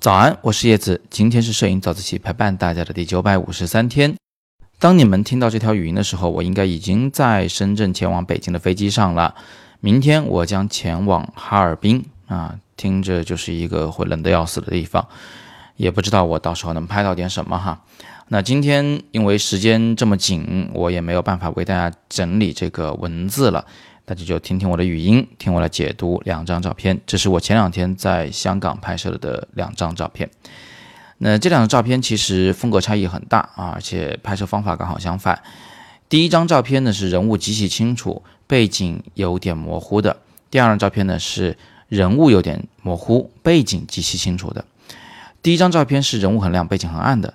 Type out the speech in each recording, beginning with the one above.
早安，我是叶子，今天是摄影早自习陪伴大家的第九百五十三天。当你们听到这条语音的时候，我应该已经在深圳前往北京的飞机上了。明天我将前往哈尔滨啊，听着就是一个会冷得要死的地方，也不知道我到时候能拍到点什么哈。那今天因为时间这么紧，我也没有办法为大家整理这个文字了。大家就听听我的语音，听我来解读两张照片。这是我前两天在香港拍摄的两张照片。那这两张照片其实风格差异很大啊，而且拍摄方法刚好相反。第一张照片呢是人物极其清楚，背景有点模糊的；第二张照片呢是人物有点模糊，背景极其清楚的。第一张照片是人物很亮，背景很暗的；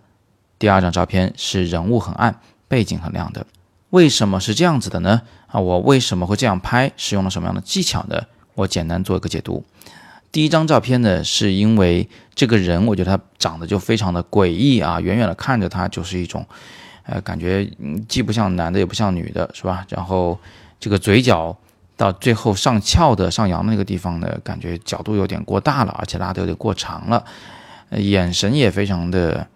第二张照片是人物很暗，背景很亮的。为什么是这样子的呢？啊，我为什么会这样拍？是用了什么样的技巧呢？我简单做一个解读。第一张照片呢，是因为这个人，我觉得他长得就非常的诡异啊，远远的看着他就是一种，呃，感觉既不像男的，也不像女的，是吧？然后这个嘴角到最后上翘的、上扬的那个地方呢，感觉角度有点过大了，而且拉的有点过长了，眼神也非常的。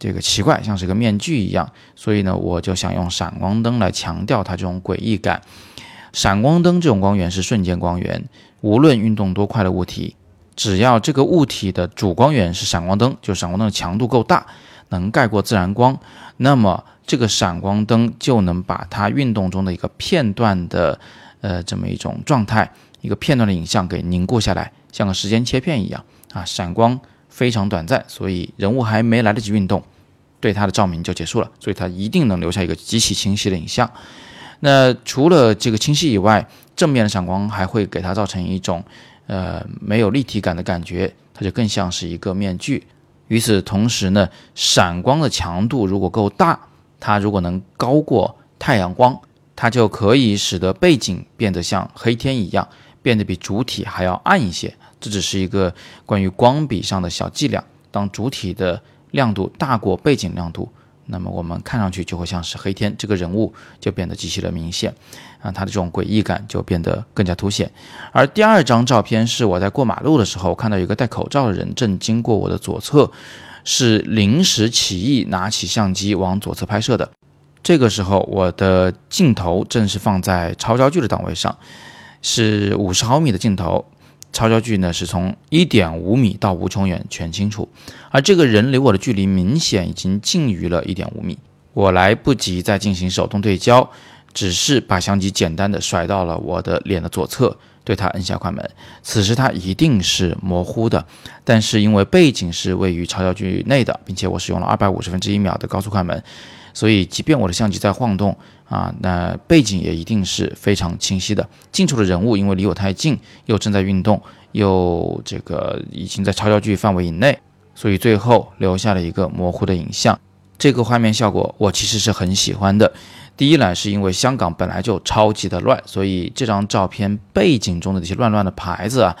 这个奇怪，像是个面具一样，所以呢，我就想用闪光灯来强调它这种诡异感。闪光灯这种光源是瞬间光源，无论运动多快的物体，只要这个物体的主光源是闪光灯，就闪光灯的强度够大，能盖过自然光，那么这个闪光灯就能把它运动中的一个片段的，呃，这么一种状态，一个片段的影像给凝固下来，像个时间切片一样啊，闪光。非常短暂，所以人物还没来得及运动，对它的照明就结束了，所以它一定能留下一个极其清晰的影像。那除了这个清晰以外，正面的闪光还会给它造成一种呃没有立体感的感觉，它就更像是一个面具。与此同时呢，闪光的强度如果够大，它如果能高过太阳光，它就可以使得背景变得像黑天一样，变得比主体还要暗一些。这只是一个关于光比上的小伎俩。当主体的亮度大过背景亮度，那么我们看上去就会像是黑天，这个人物就变得极其的明显，啊，他的这种诡异感就变得更加凸显。而第二张照片是我在过马路的时候，看到一个戴口罩的人正经过我的左侧，是临时起意拿起相机往左侧拍摄的。这个时候，我的镜头正是放在超焦距的档位上，是五十毫米的镜头。超焦距呢是从一点五米到无穷远全清楚，而这个人离我的距离明显已经近于了一点五米，我来不及再进行手动对焦，只是把相机简单的甩到了我的脸的左侧，对它摁下快门。此时它一定是模糊的，但是因为背景是位于超焦距内的，并且我使用了二百五十分之一秒的高速快门，所以即便我的相机在晃动。啊，那背景也一定是非常清晰的。近处的人物因为离我太近，又正在运动，又这个已经在超焦距范围以内，所以最后留下了一个模糊的影像。这个画面效果我其实是很喜欢的。第一呢，是因为香港本来就超级的乱，所以这张照片背景中的这些乱乱的牌子啊，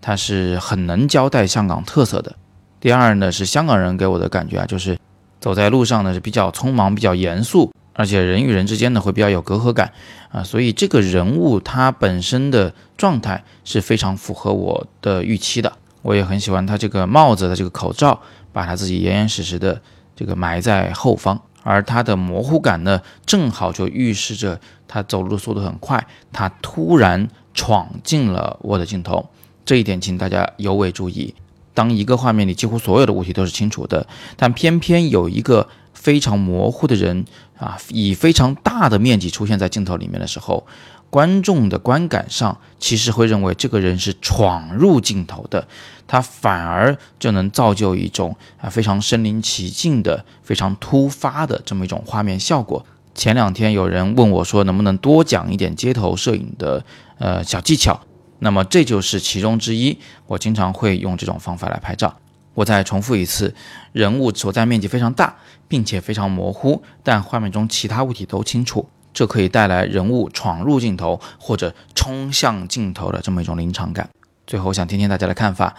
它是很能交代香港特色的。第二呢，是香港人给我的感觉啊，就是走在路上呢是比较匆忙、比较严肃。而且人与人之间呢会比较有隔阂感啊，所以这个人物他本身的状态是非常符合我的预期的。我也很喜欢他这个帽子的这个口罩，把他自己严严实实的这个埋在后方，而他的模糊感呢，正好就预示着他走路的速度很快，他突然闯进了我的镜头。这一点请大家尤为注意。当一个画面里几乎所有的物体都是清楚的，但偏偏有一个。非常模糊的人啊，以非常大的面积出现在镜头里面的时候，观众的观感上其实会认为这个人是闯入镜头的，他反而就能造就一种啊非常身临其境的、非常突发的这么一种画面效果。前两天有人问我说，能不能多讲一点街头摄影的呃小技巧？那么这就是其中之一。我经常会用这种方法来拍照。我再重复一次，人物所在面积非常大，并且非常模糊，但画面中其他物体都清楚，这可以带来人物闯入镜头或者冲向镜头的这么一种临场感。最后，我想听听大家的看法。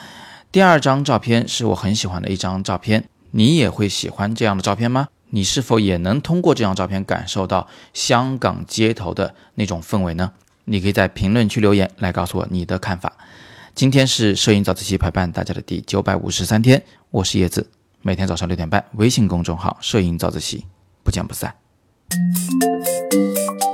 第二张照片是我很喜欢的一张照片，你也会喜欢这样的照片吗？你是否也能通过这张照片感受到香港街头的那种氛围呢？你可以在评论区留言来告诉我你的看法。今天是摄影早自习陪伴大家的第九百五十三天，我是叶子，每天早上六点半，微信公众号“摄影早自习”，不见不散。Thank you.